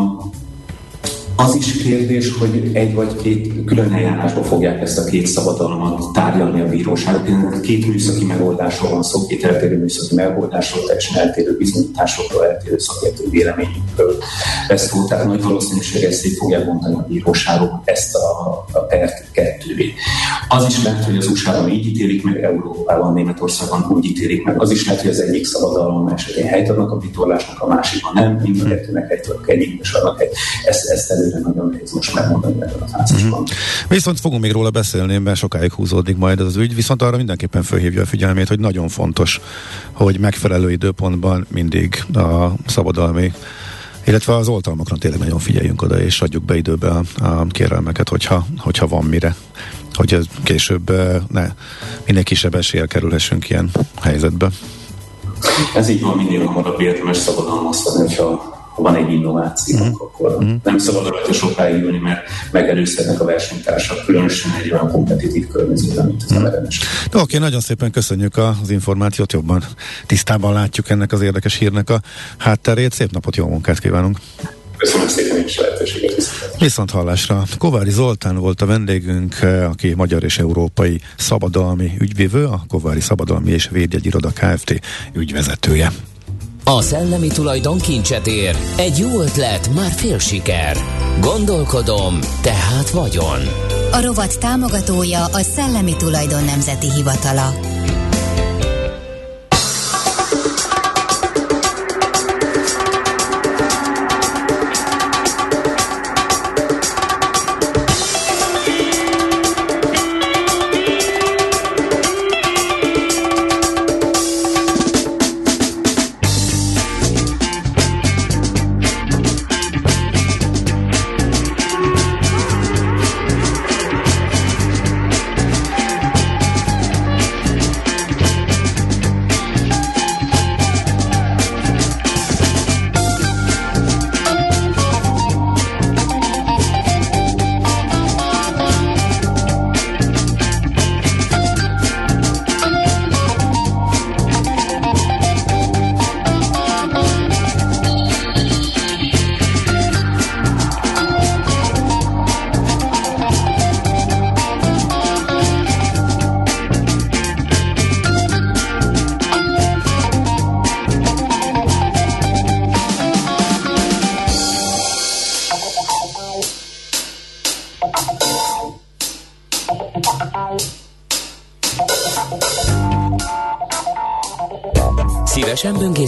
az is kérdés, hogy egy vagy két külön eljárásban fogják ezt a két szabadalmat tárgyalni a bíróságok. Két műszaki megoldásról van szó, két eltérő műszaki megoldásról, teljesen eltérő bizonyításokról, eltérő szakértő véleményükről szó. Tehát nagy valószínűség ezt így fogják mondani a bíróságok ezt a, a pert kettővé. Az is lehet, hogy az USA-ban így ítélik meg, Európában, Németországban úgy ítélik meg. Az is lehet, hogy az egyik szabadalom esetén helyt adnak a vitorlásnak, a másikban nem, mind a kettőnek adnak, egyik és adnak egy. Ezt, ezt előre nagyon nehéz most megmondani ebben a fázisban. Uh-huh. Viszont fogunk még róla beszélni, mert sokáig húzódik majd az ügy, viszont arra mindenképpen felhívja a figyelmét, hogy nagyon fontos, hogy megfelelő időpontban mindig a szabadalmi illetve az oltalmakra tényleg nagyon figyeljünk oda, és adjuk be időbe a, a kérelmeket, hogyha, hogyha van mire hogy ez később ne minél kisebb eséllyel kerülhessünk ilyen helyzetbe. Ez így van, minél hamarabb érdemes szabadalmaztatni, hogyha ha van egy innováció, uh-huh. akkor uh-huh. nem szabad rajta sokáig ülni, mert megelőzhetnek a versenytársak, különösen egy olyan kompetitív környezetben, mint az uh-huh. Mhm. Oké, okay, nagyon szépen köszönjük az információt, jobban tisztában látjuk ennek az érdekes hírnek a hátterét. Szép napot, jó munkát kívánunk! Köszönöm szépen is lehetőséget. Viszont hallásra. Kovári Zoltán volt a vendégünk, aki magyar és európai szabadalmi ügyvívő, a Kovári Szabadalmi és Védjegyiroda Kft. ügyvezetője. A szellemi tulajdon kincset ér. Egy jó ötlet, már fél siker. Gondolkodom, tehát vagyon. A rovat támogatója a Szellemi Tulajdon Nemzeti Hivatala.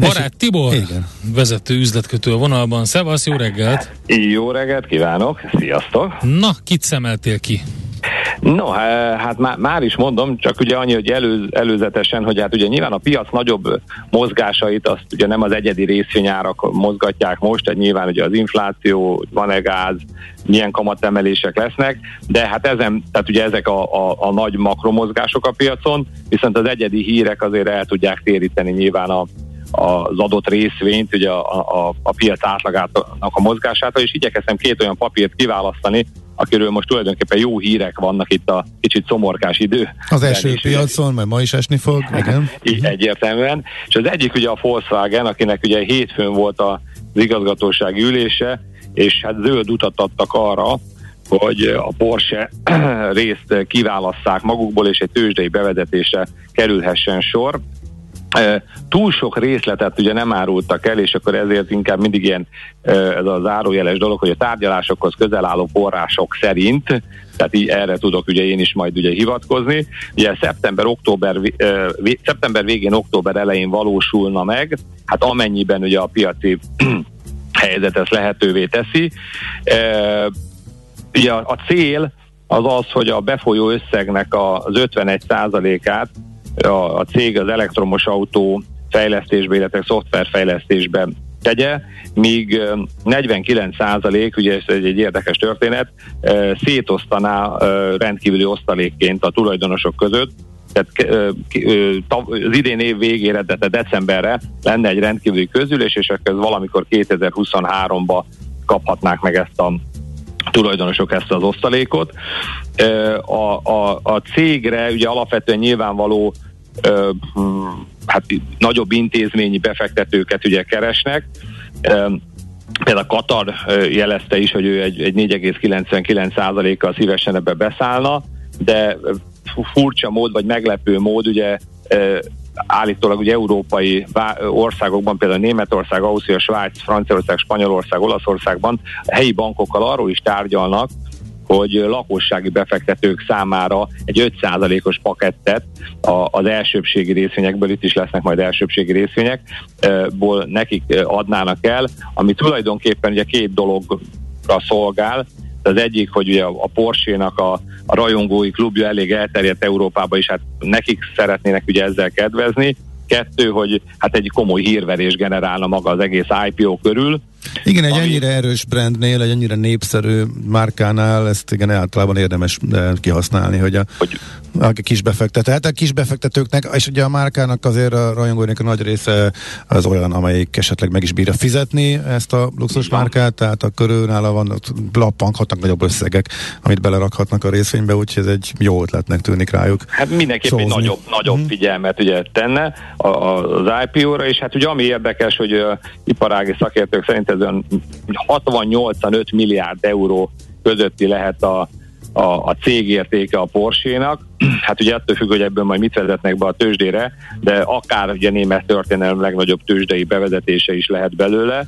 Barát Tibor, Igen. vezető üzletkötő a vonalban. Szevasz, jó reggelt! Jó reggelt kívánok, sziasztok! Na, kit szemeltél ki? No, há- hát már, már is mondom, csak ugye annyi, hogy elő, előzetesen, hogy hát ugye nyilván a piac nagyobb mozgásait azt ugye nem az egyedi részvényárak mozgatják most, tehát nyilván ugye az infláció, van-e gáz, milyen kamatemelések lesznek, de hát ezen, tehát ugye ezek a, a, a nagy makromozgások a piacon, viszont az egyedi hírek azért el tudják téríteni nyilván a, az adott részvényt, ugye a, a, a piac átlagának a mozgásától, és igyekeztem két olyan papírt kiválasztani, akiről most tulajdonképpen jó hírek vannak itt a kicsit szomorkás idő. Az első És- piacon, mert ma is esni fog, igen. így egyértelműen. És az egyik ugye a Volkswagen, akinek ugye hétfőn volt az igazgatósági ülése, és hát zöld utat adtak arra, hogy a Porsche részt kiválasszák magukból, és egy tőzsdei bevezetésre kerülhessen sor. Túl sok részletet ugye nem árultak el, és akkor ezért inkább mindig ilyen ez a zárójeles dolog, hogy a tárgyalásokhoz közel álló források szerint, tehát így erre tudok ugye én is majd ugye hivatkozni. Ugye szeptember, október, szeptember végén, október elején valósulna meg, hát amennyiben ugye a piaci helyzet ezt lehetővé teszi. Ugye a, cél az az, hogy a befolyó összegnek az 51%-át a, a cég az elektromos autó fejlesztésbe, illetve szoftverfejlesztésbe tegye, míg ö, 49% ugye ez egy, egy érdekes történet, szétosztaná rendkívüli osztalékként a tulajdonosok között, tehát az idén év végére, de decemberre lenne egy rendkívüli közülés, és akkor valamikor 2023-ba kaphatnák meg ezt a tulajdonosok ezt az osztalékot. A, a, a cégre ugye alapvetően nyilvánvaló hát nagyobb intézményi befektetőket ugye keresnek. Például Katar jelezte is, hogy ő egy, egy 4,99%-kal szívesen ebbe beszállna, de fu- furcsa mód, vagy meglepő mód, ugye állítólag ugye európai országokban, például Németország, Ausztria, Svájc, Franciaország, Spanyolország, Olaszországban helyi bankokkal arról is tárgyalnak, hogy lakossági befektetők számára egy 5%-os pakettet az elsőbségi részvényekből, itt is lesznek majd elsőbségi részvények, eh, ból nekik adnának el, ami tulajdonképpen ugye két dologra szolgál, az egyik, hogy ugye a Porsche-nak a, a rajongói klubja elég elterjedt Európába, és hát nekik szeretnének ugye ezzel kedvezni. Kettő, hogy hát egy komoly hírverés generálna maga az egész IPO körül. Igen, egy Ami- ennyire erős brandnél, egy ennyire népszerű márkánál ezt igen általában érdemes eh, kihasználni, hogy a, Hogy- a kis befektető. Hát a kis befektetőknek, és ugye a márkának azért a rajongóinak a nagy része az olyan, amelyik esetleg meg is bírja fizetni ezt a luxus van. márkát, tehát a körül nála van, lappankhatnak nagyobb összegek, amit belerakhatnak a részvénybe, úgyhogy ez egy jó ötletnek tűnik rájuk. Hát mindenképp egy Szózni. nagyobb, nagyobb Mhm. figyelmet ugye tenne az IPO-ra, és hát ugye ami érdekes, hogy iparági szakértők szerint ez olyan 60-85 milliárd euró közötti lehet a, a, a cégértéke a Porsche-nak. Hát ugye attól függ, hogy ebből majd mit vezetnek be a tőzsdére, de akár ugye német történelem legnagyobb tőzsdei bevezetése is lehet belőle.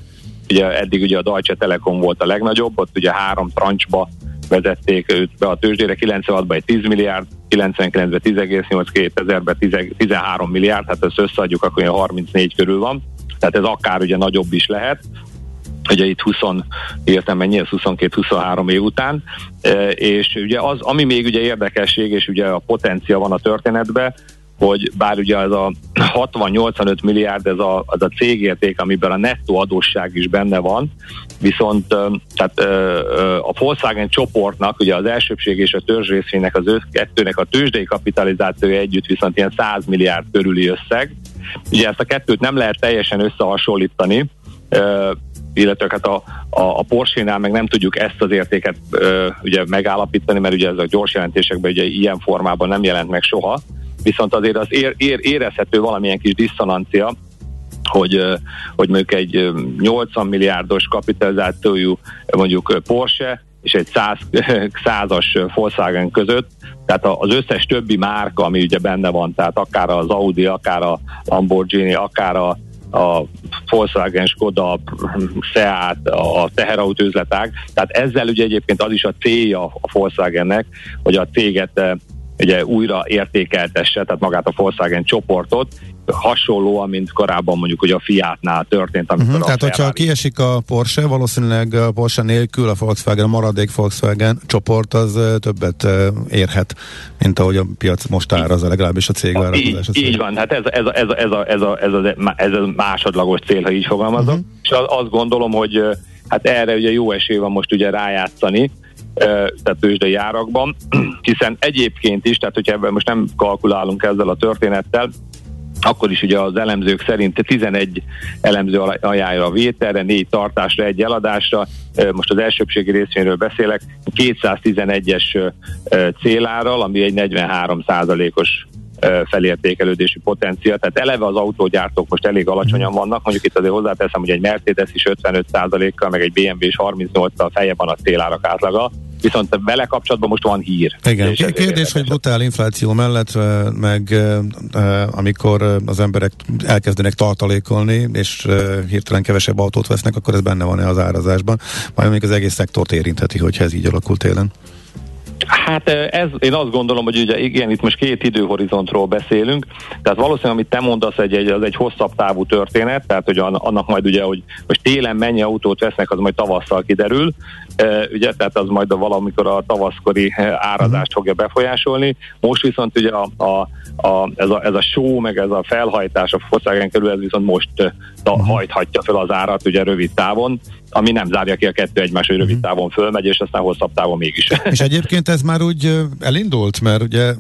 Ugye eddig ugye a Deutsche Telekom volt a legnagyobb, ott ugye három trancsba vezették őt be a tőzsdére, 96-ban egy 10 milliárd, 99-ben 10,8, 2000-ben 10 13 milliárd, hát ezt összeadjuk, akkor olyan 34 körül van, tehát ez akár ugye nagyobb is lehet, ugye itt 20, értem mennyi, ez 22-23 év után, E, és ugye az, ami még ugye érdekesség, és ugye a potencia van a történetben, hogy bár ugye ez a 60-85 milliárd ez a, az a cégérték, amiben a nettó adósság is benne van, viszont tehát a Volkswagen csoportnak, ugye az elsőbség és a törzsrészvénynek az össz- kettőnek a tőzsdei kapitalizációja együtt viszont ilyen 100 milliárd körüli összeg. Ugye ezt a kettőt nem lehet teljesen összehasonlítani, illetve hát a, a, a Porsche-nál meg nem tudjuk ezt az értéket ö, ugye megállapítani, mert ugye ez a gyors jelentésekben ugye ilyen formában nem jelent meg soha, viszont azért az ér, ér, érezhető valamilyen kis diszonancia hogy, hogy mondjuk egy 80 milliárdos kapitalizációjú mondjuk Porsche és egy 100, 100-as Volkswagen között, tehát az összes többi márka, ami ugye benne van, tehát akár az Audi, akár a Lamborghini, akár a, a Volkswagen, Skoda, Seat, a teherautó üzletág. Tehát ezzel ugye egyébként az is a célja a Volkswagennek, hogy a céget ugye újra értékeltesse, tehát magát a Volkswagen csoportot, hasonlóan, mint korábban mondjuk ugye a Fiatnál történt. Amikor uh-huh, tehát, Ferrari... hogyha kiesik a Porsche, valószínűleg a Porsche nélkül a Volkswagen, a maradék Volkswagen csoport az többet érhet, mint ahogy a piac most árazza, legalábbis a cég várakozás. Így, így van, hát ez, ez, ez, ez, a, ez, a, ez, a, ez a másodlagos cél, ha így fogalmazom. Uh-huh. És azt gondolom, hogy hát erre ugye jó esély van most ugye rájátszani, tehát tőzsdei árakban, hiszen egyébként is, tehát hogyha ebben most nem kalkulálunk ezzel a történettel, akkor is ugye az elemzők szerint 11 elemző ajánlja a vételre, 4 tartásra, egy eladásra, most az elsőbségi részvényről beszélek, 211-es célárral, ami egy 43 os felértékelődési potenciál. Tehát eleve az autógyártók most elég alacsonyan vannak, mondjuk itt azért hozzáteszem, hogy egy Mercedes is 55%-kal, meg egy BMW is 38-tal feje van a célárak átlaga, viszont vele kapcsolatban most van hír. Igen, kérdés, kérdés hogy brutál infláció mellett, meg amikor az emberek elkezdenek tartalékolni, és hirtelen kevesebb autót vesznek, akkor ez benne van-e az árazásban, majd még az egész szektort érintheti, hogyha ez így alakult télen. Hát ez, én azt gondolom, hogy ugye igen, itt most két időhorizontról beszélünk, tehát valószínűleg, amit te mondasz, egy, egy, az egy hosszabb távú történet, tehát hogy annak majd ugye, hogy most télen mennyi autót vesznek, az majd tavasszal kiderül, ugye, tehát az majd a valamikor a tavaszkori árazást fogja befolyásolni. Most viszont ugye a, a, a, ez, a, ez a show, meg ez a felhajtás a Volkswagen körül, ez viszont most ta, hajthatja fel az árat ugye rövid távon, ami nem zárja ki a kettő egymás, hogy rövid mhm. távon fölmegy, és aztán hosszabb távon mégis. És egyébként ez már úgy elindult, mert ugye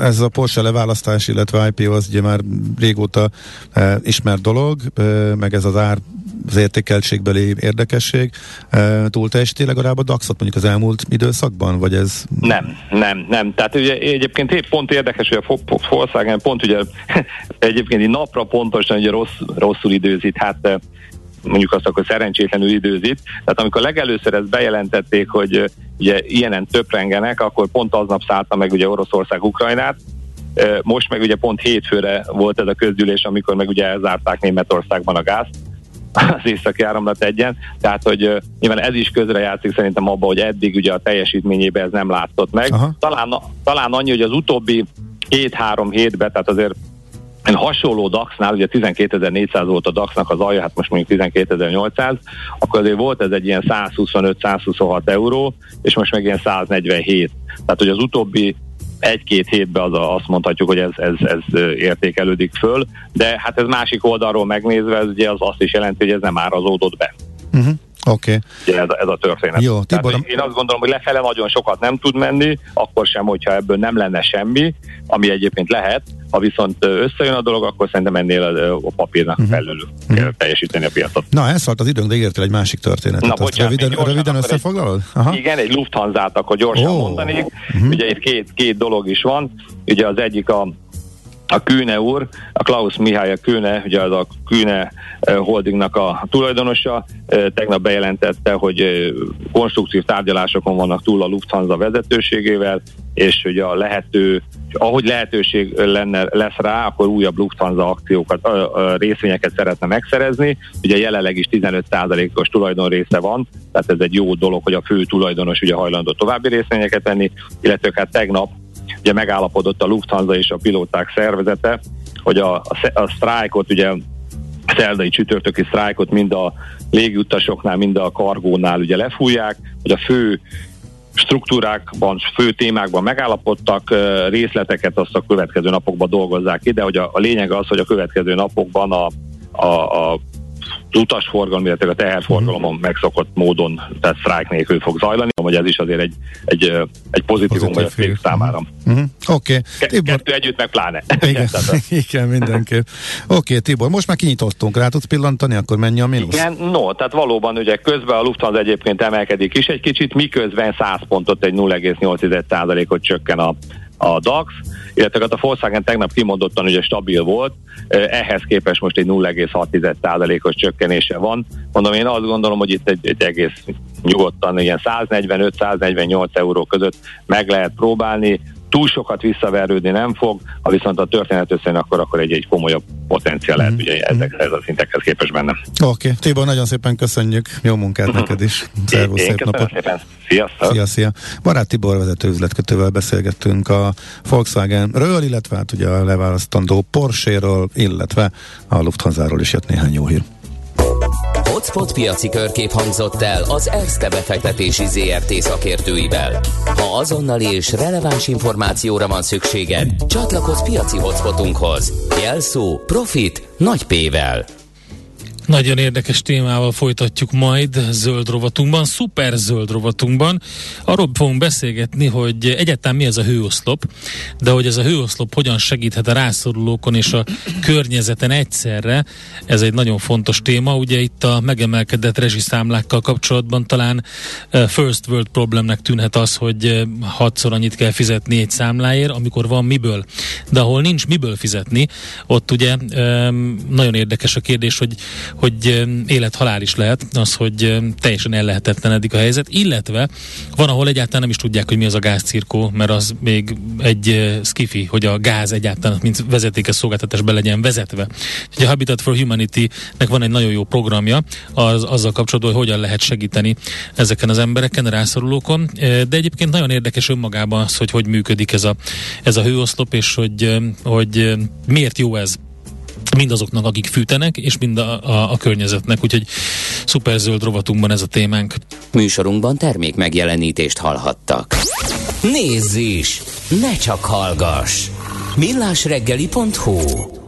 ez a Porsche leválasztás, illetve IPO az ugye már régóta ismert dolog, meg ez az ár az értékeltségbeli érdekesség túl teljesíti legalább a DAX-ot mondjuk az elmúlt időszakban, vagy ez... Nem, nem, nem. Tehát ugye egyébként pont érdekes, hogy a Volkswagen pont ugye egyébként napra pontosan ugye rossz, rosszul időzít, hát mondjuk azt akkor szerencsétlenül időzít. Tehát amikor legelőször ezt bejelentették, hogy ugye ilyenen töprengenek, akkor pont aznap szállta meg ugye Oroszország Ukrajnát, most meg ugye pont hétfőre volt ez a közgyűlés, amikor meg ugye elzárták Németországban a gázt, az északi áramlat egyen, tehát hogy nyilván ez is közrejátszik szerintem abban, hogy eddig ugye a teljesítményében ez nem látszott meg. Talán, talán annyi, hogy az utóbbi két-három hétben, tehát azért hasonló DAX-nál, ugye 12.400 volt a DAX-nak az alja, hát most mondjuk 12.800, akkor azért volt ez egy ilyen 125-126 euró, és most meg ilyen 147. Tehát, hogy az utóbbi egy-két hétben az a, azt mondhatjuk, hogy ez, ez, ez értékelődik föl, de hát ez másik oldalról megnézve, ez ugye az azt is jelenti, hogy ez nem árazódott be. Uh-huh. Oké. Okay. Ez, ez a történet. Jó, Tibor, én azt gondolom, hogy lefele nagyon sokat nem tud menni, akkor sem, hogyha ebből nem lenne semmi, ami egyébként lehet, ha viszont összejön a dolog, akkor szerintem ennél a papírnak uh-huh. felül uh-huh. kell teljesíteni a piacot. Na, elszállt az időnk, de értél egy másik történetet. Na, bocsánat, röviden, röviden összefoglalod? Aha. Igen, egy Lufthansa-t akkor gyorsan oh. mondanék. Uh-huh. Ugye itt két, két dolog is van. Ugye az egyik a a Kühne úr, a Klaus Mihály a Kühne, ugye az a Kühne eh, Holdingnak a tulajdonosa, eh, tegnap bejelentette, hogy eh, konstruktív tárgyalásokon vannak túl a Lufthansa vezetőségével, és hogy a lehető, ahogy lehetőség lenne, lesz rá, akkor újabb Lufthansa akciókat, részvényeket szeretne megszerezni. Ugye jelenleg is 15%-os tulajdonrésze van, tehát ez egy jó dolog, hogy a fő tulajdonos ugye hajlandó további részvényeket venni, illetve hát tegnap Ugye megállapodott a Lufthansa és a pilóták szervezete, hogy a, a, a sztrájkot, ugye a szerdai csütörtöki sztrájkot mind a légiutasoknál, mind a kargónál ugye lefújják, hogy a fő struktúrákban, fő témákban megállapodtak, részleteket azt a következő napokban dolgozzák ki, de hogy a, a lényeg az, hogy a következő napokban a, a, a utasforgalom, illetve a teherforgalomon uh-huh. megszokott módon, tehát sztrájk nélkül fog zajlani, hogy ez is azért egy, egy, egy pozitívum vagy a cég számára. Uh-huh. Oké. Okay. Tibor... Kettő együtt meg pláne. Igen, Igen mindenképp. Oké, okay, Tibor, most már kinyitottunk, rá tudsz pillantani, akkor mennyi a mínusz? Igen, no, tehát valóban ugye közben a Lufthansa egyébként emelkedik is egy kicsit, miközben 100 pontot egy 0,8%-ot csökken a a DAX, illetve hát a Volkswagen tegnap kimondottan ugye stabil volt, ehhez képest most egy 0,6%-os csökkenése van. Mondom, én azt gondolom, hogy itt egy, egy egész nyugodtan ilyen 145-148 euró között meg lehet próbálni, túl sokat visszaverődni nem fog, ha viszont a történet összejön, akkor, akkor egy, egy komolyabb potenciál lehet mm-hmm. ugye ezek, ez a szintekhez képest benne. Oké, okay. Tibor, nagyon szépen köszönjük, jó munkát mm-hmm. neked is. Szervusz, szép napot. Szépen. Sziasztok. Szia, szia. Barát Tibor vezető üzletkötővel beszélgettünk a Volkswagenről, illetve hát ugye a leválasztandó Porsche-ről, illetve a Lufthansa-ról is jött néhány jó hír. Hotspot piaci körkép hangzott el az ESZTE befektetési ZRT szakértőivel. Ha azonnali és releváns információra van szükséged, csatlakozz piaci hotspotunkhoz. Jelszó Profit nagy P-vel. Nagyon érdekes témával folytatjuk majd zöld rovatunkban, szuper zöld rovatunkban. Arról fogunk beszélgetni, hogy egyáltalán mi ez a hőoszlop, de hogy ez a hőoszlop hogyan segíthet a rászorulókon és a környezeten egyszerre, ez egy nagyon fontos téma. Ugye itt a megemelkedett rezsiszámlákkal kapcsolatban talán first world problemnek tűnhet az, hogy hatszor annyit kell fizetni egy számláért, amikor van miből. De ahol nincs miből fizetni, ott ugye nagyon érdekes a kérdés, hogy hogy élet-halál is lehet, az, hogy teljesen ellehetetlenedik a helyzet, illetve van, ahol egyáltalán nem is tudják, hogy mi az a gázcirkó, mert az még egy skifi, hogy a gáz egyáltalán, mint vezetékes szolgáltatás be legyen vezetve. Ugye a Habitat for Humanity-nek van egy nagyon jó programja az, azzal kapcsolatban, hogy hogyan lehet segíteni ezeken az embereken, rászorulókon, de egyébként nagyon érdekes önmagában az, hogy hogy működik ez a, ez a hőoszlop, és hogy, hogy miért jó ez mindazoknak, akik fűtenek, és mind a, a, a környezetnek. Úgyhogy szuper zöld rovatunkban ez a témánk. Műsorunkban termék megjelenítést hallhattak. Nézz is! Ne csak hallgass! millásreggeli.hu